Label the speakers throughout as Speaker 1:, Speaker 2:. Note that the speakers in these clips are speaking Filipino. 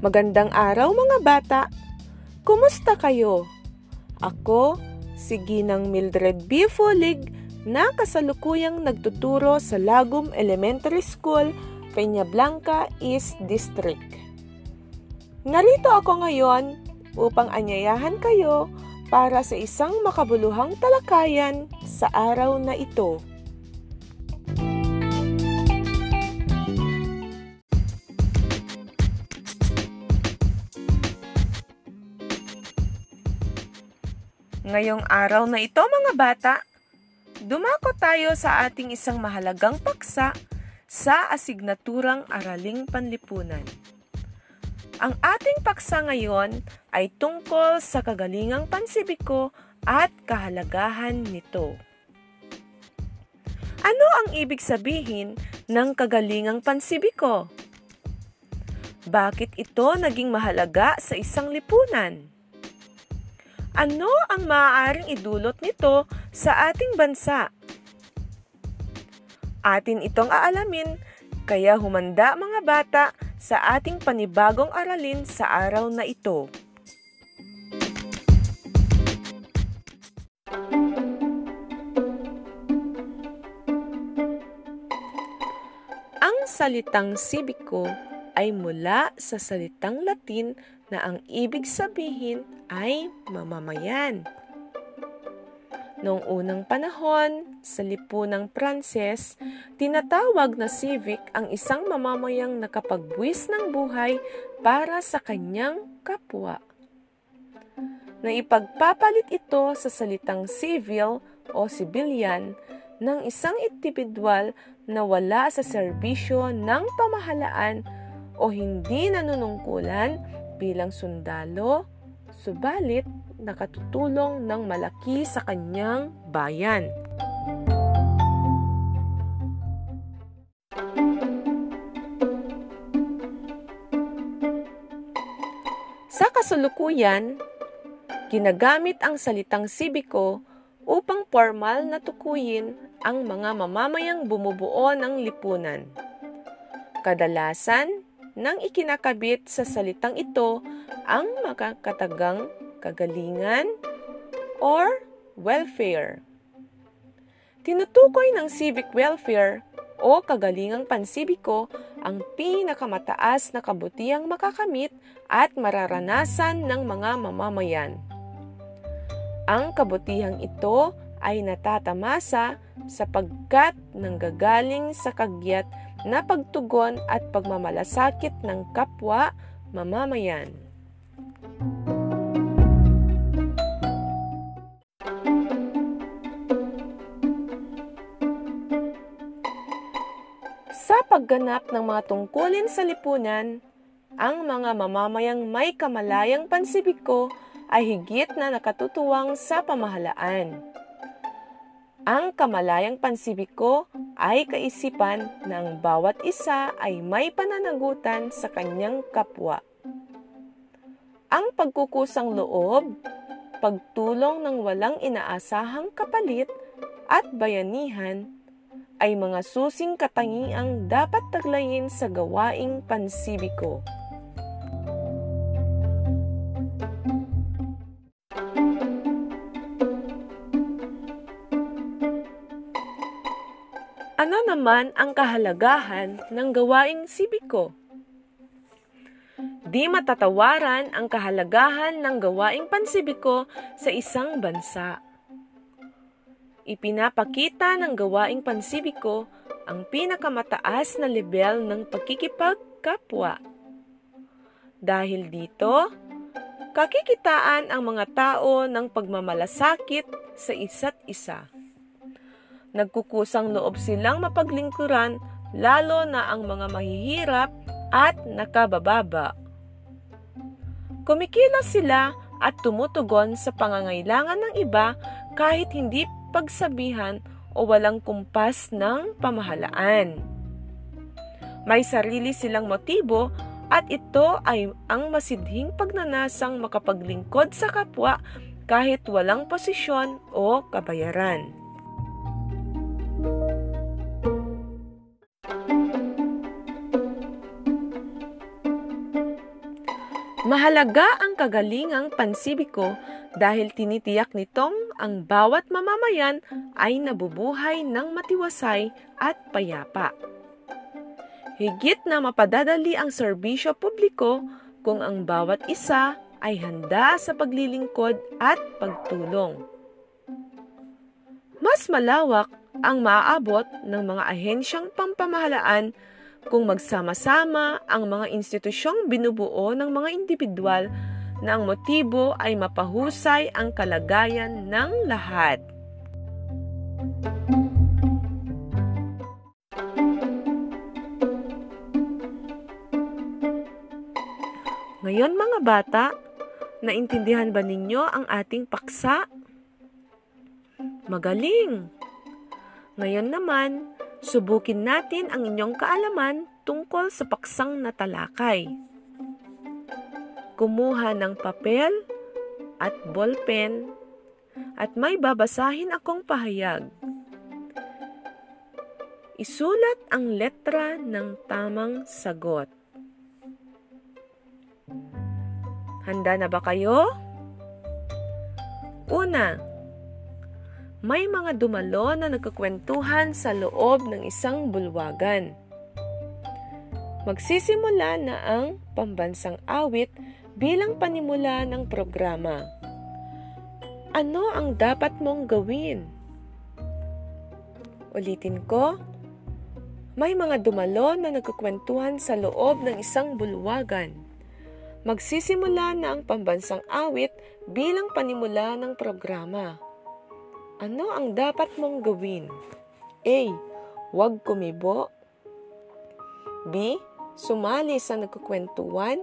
Speaker 1: Magandang araw mga bata! Kumusta kayo? Ako, si Ginang Mildred B. Fulig na kasalukuyang nagtuturo sa Lagum Elementary School, Peña Blanca East District. Narito ako ngayon upang anyayahan kayo para sa isang makabuluhang talakayan sa araw na ito. Ngayong araw na ito mga bata, dumako tayo sa ating isang mahalagang paksa sa asignaturang Araling Panlipunan. Ang ating paksa ngayon ay tungkol sa kagalingang pansibiko at kahalagahan nito. Ano ang ibig sabihin ng kagalingang pansibiko? Bakit ito naging mahalaga sa isang lipunan? Ano ang maaaring idulot nito sa ating bansa? Atin itong aalamin, kaya humanda mga bata sa ating panibagong aralin sa araw na ito. Ang salitang sibiko ay mula sa salitang Latin na ang ibig sabihin ay mamamayan. Noong unang panahon, sa lipunang Pranses, tinatawag na civic ang isang mamamayang nakapagbuwis ng buhay para sa kanyang kapwa. Naipagpapalit ito sa salitang civil o civilian ng isang individual na wala sa serbisyo ng pamahalaan o hindi nanunungkulan bilang sundalo, subalit nakatutulong ng malaki sa kanyang bayan. Sa kasulukuyan, ginagamit ang salitang sibiko upang formal na tukuyin ang mga mamamayang bumubuo ng lipunan. Kadalasan, nang ikinakabit sa salitang ito ang makakatagang kagalingan or welfare. Tinutukoy ng civic welfare o kagalingang pansibiko ang pinakamataas na kabutihang makakamit at mararanasan ng mga mamamayan. Ang kabutihang ito ay natatamasa sapagkat nanggagaling sa kagyat na pagtugon at pagmamalasakit ng kapwa mamamayan. Sa pagganap ng mga tungkulin sa lipunan, ang mga mamamayang may kamalayang pansibiko ay higit na nakatutuwang sa pamahalaan. Ang kamalayang pansibiko ay kaisipan na ang bawat isa ay may pananagutan sa kanyang kapwa. Ang pagkukusang loob, pagtulong ng walang inaasahang kapalit at bayanihan ay mga susing katangiang dapat taglayin sa gawaing pansibiko. Naman ang kahalagahan ng gawaing sibiko? Di matatawaran ang kahalagahan ng gawaing pansibiko sa isang bansa. Ipinapakita ng gawaing pansibiko ang pinakamataas na level ng pagkikipagkapwa. Dahil dito, kakikitaan ang mga tao ng pagmamalasakit sa isa't isa. Nagkukusang loob silang mapaglingkuran lalo na ang mga mahihirap at nakabababa. Kumikilos sila at tumutugon sa pangangailangan ng iba kahit hindi pagsabihan o walang kumpas ng pamahalaan. May sarili silang motibo at ito ay ang masidhing pagnanasang makapaglingkod sa kapwa kahit walang posisyon o kabayaran. Mahalaga ang kagalingang pansibiko dahil tinitiyak nitong ang bawat mamamayan ay nabubuhay ng matiwasay at payapa. Higit na mapadadali ang serbisyo publiko kung ang bawat isa ay handa sa paglilingkod at pagtulong. Mas malawak ang maaabot ng mga ahensyang pampamahalaan kung magsama-sama ang mga institusyong binubuo ng mga individual na ang motibo ay mapahusay ang kalagayan ng lahat. Ngayon mga bata, naintindihan ba ninyo ang ating paksa? Magaling! Ngayon naman, subukin natin ang inyong kaalaman tungkol sa paksang natalakay. Kumuha ng papel at ballpen at may babasahin akong pahayag. Isulat ang letra ng tamang sagot. Handa na ba kayo? Una, may mga dumalo na nagkakwentuhan sa loob ng isang bulwagan. Magsisimula na ang pambansang awit bilang panimula ng programa. Ano ang dapat mong gawin? Ulitin ko, may mga dumalo na nagkukwentuhan sa loob ng isang bulwagan. Magsisimula na ang pambansang awit bilang panimula ng programa. Ano ang dapat mong gawin? A. Huwag kumibo. B. Sumali sa nagkukwentuhan.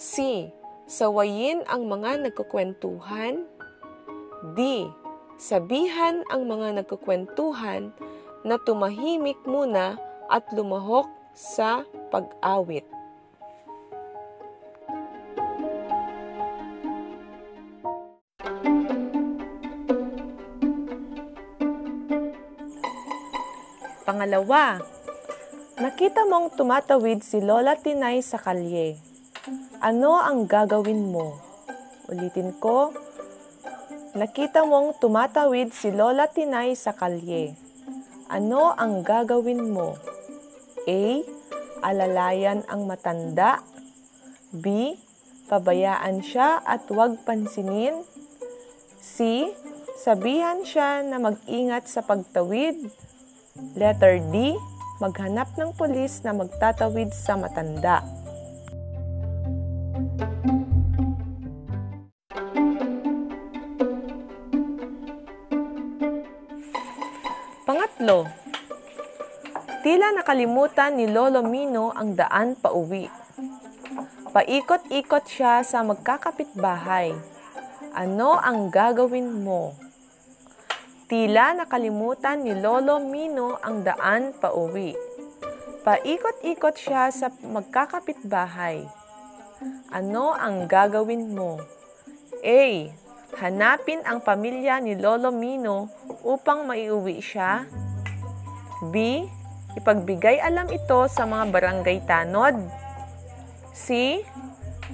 Speaker 1: C. Sawayin ang mga nagkukwentuhan. D. Sabihan ang mga nagkukwentuhan na tumahimik muna at lumahok sa pag-awit. Pangalawa, nakita mong tumatawid si Lola Tinay sa kalye. Ano ang gagawin mo? Ulitin ko, nakita mong tumatawid si Lola Tinay sa kalye. Ano ang gagawin mo? A. Alalayan ang matanda. B. Pabayaan siya at huwag pansinin. C. Sabihan siya na mag-ingat sa pagtawid. Letter D, maghanap ng pulis na magtatawid sa matanda. Pangatlo, tila nakalimutan ni Lolo Mino ang daan pa uwi. Paikot-ikot siya sa magkakapitbahay. Ano ang gagawin mo? Tila nakalimutan ni Lolo Mino ang daan pa uwi. Paikot-ikot siya sa magkakapitbahay. Ano ang gagawin mo? A. Hanapin ang pamilya ni Lolo Mino upang maiuwi siya. B. Ipagbigay alam ito sa mga barangay tanod. C.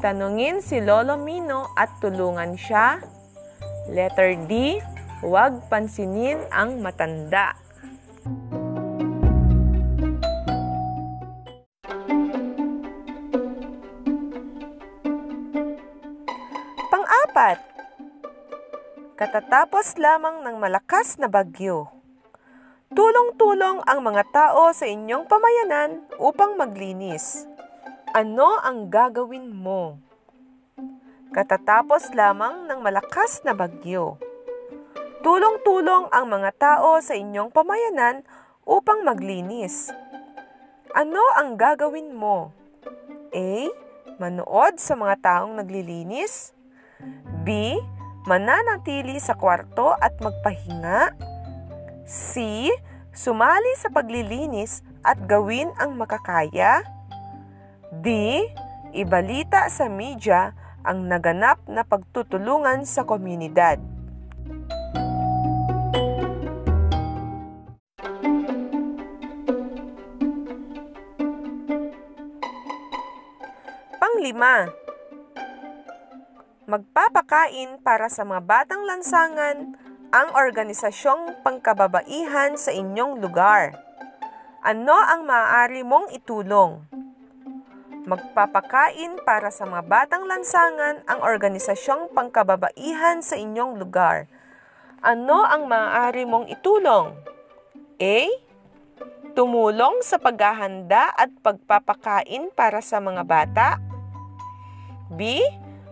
Speaker 1: Tanungin si Lolo Mino at tulungan siya. Letter D Huwag pansinin ang matanda. Pang-apat, katatapos lamang ng malakas na bagyo. Tulong-tulong ang mga tao sa inyong pamayanan upang maglinis. Ano ang gagawin mo? Katatapos lamang ng malakas na bagyo. Tulong-tulong ang mga tao sa inyong pamayanan upang maglinis. Ano ang gagawin mo? A. Manood sa mga taong naglilinis. B. Mananatili sa kwarto at magpahinga. C. Sumali sa paglilinis at gawin ang makakaya. D. Ibalita sa media ang naganap na pagtutulungan sa komunidad. Panglima, Magpapakain para sa mga batang lansangan ang organisasyong pangkababaihan sa inyong lugar. Ano ang maaari mong itulong? Magpapakain para sa mga batang lansangan ang organisasyong pangkababaihan sa inyong lugar. Ano ang maaari mong itulong? A. Tumulong sa paghahanda at pagpapakain para sa mga bata. B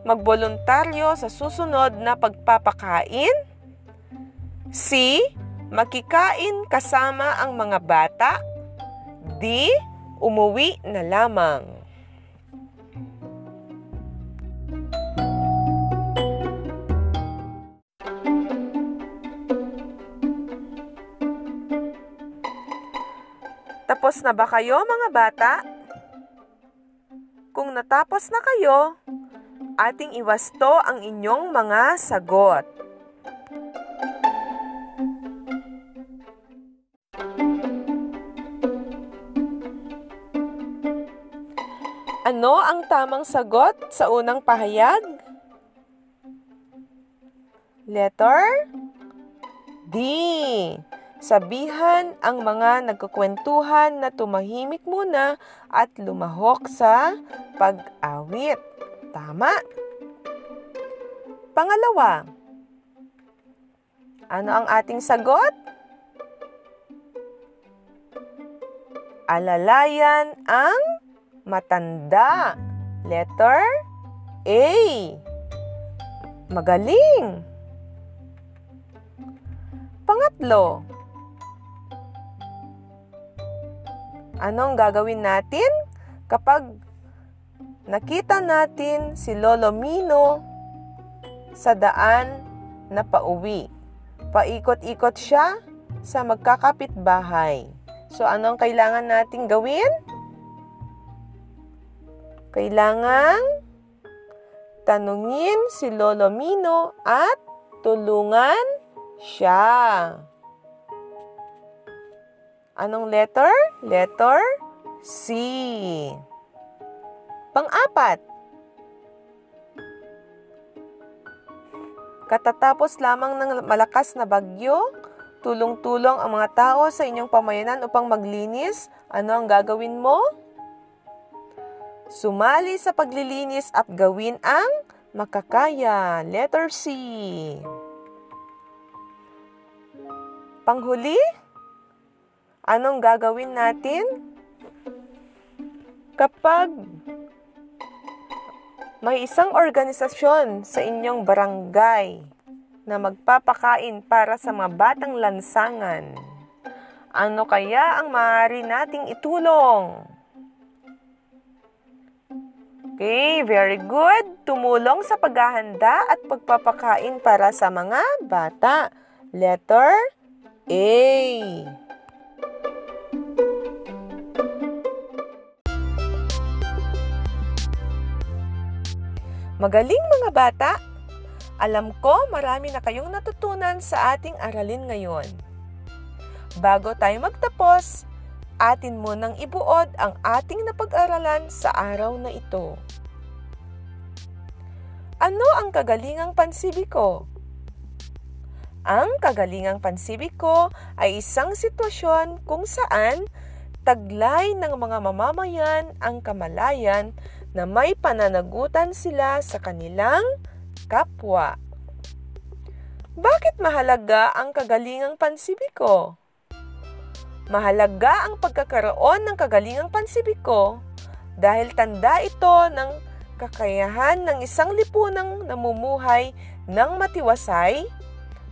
Speaker 1: magboluntaryo sa susunod na pagpapakain. C. Makikain kasama ang mga bata. D. Umuwi na lamang. Tapos na ba kayo mga bata? Kung natapos na kayo, ating iwasto ang inyong mga sagot. Ano ang tamang sagot sa unang pahayag? Letter D. Sabihan ang mga nagkukwentuhan na tumahimik muna at lumahok sa pag-awit. Tama. Pangalawa, ano ang ating sagot? Alalayan ang matanda. Letter A. Magaling. Pangatlo, anong gagawin natin kapag nakita natin si Lolo Mino sa daan na pauwi. Paikot-ikot siya sa magkakapit bahay. So, anong kailangan nating gawin? Kailangan tanungin si Lolo Mino at tulungan siya. Anong letter? Letter C. Pang-apat, katatapos lamang ng malakas na bagyo, tulong-tulong ang mga tao sa inyong pamayanan upang maglinis, ano ang gagawin mo? Sumali sa paglilinis at gawin ang makakaya. Letter C. Panghuli, anong gagawin natin? Kapag may isang organisasyon sa inyong barangay na magpapakain para sa mga batang lansangan. Ano kaya ang maaari nating itulong? Okay, very good. Tumulong sa paghahanda at pagpapakain para sa mga bata. Letter A. Magaling mga bata! Alam ko marami na kayong natutunan sa ating aralin ngayon. Bago tayo magtapos, atin munang ibuod ang ating napag-aralan sa araw na ito. Ano ang kagalingang pansibiko? Ang kagalingang pansibiko ay isang sitwasyon kung saan taglay ng mga mamamayan ang kamalayan na may pananagutan sila sa kanilang kapwa. Bakit mahalaga ang kagalingang pansibiko? Mahalaga ang pagkakaroon ng kagalingang pansibiko dahil tanda ito ng kakayahan ng isang lipunang namumuhay ng matiwasay,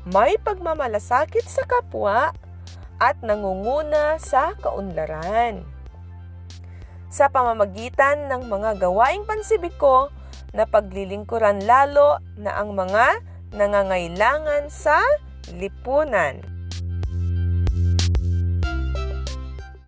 Speaker 1: may pagmamalasakit sa kapwa, at nangunguna sa kaunlaran sa pamamagitan ng mga gawaing pansibiko na paglilingkuran lalo na ang mga nangangailangan sa lipunan.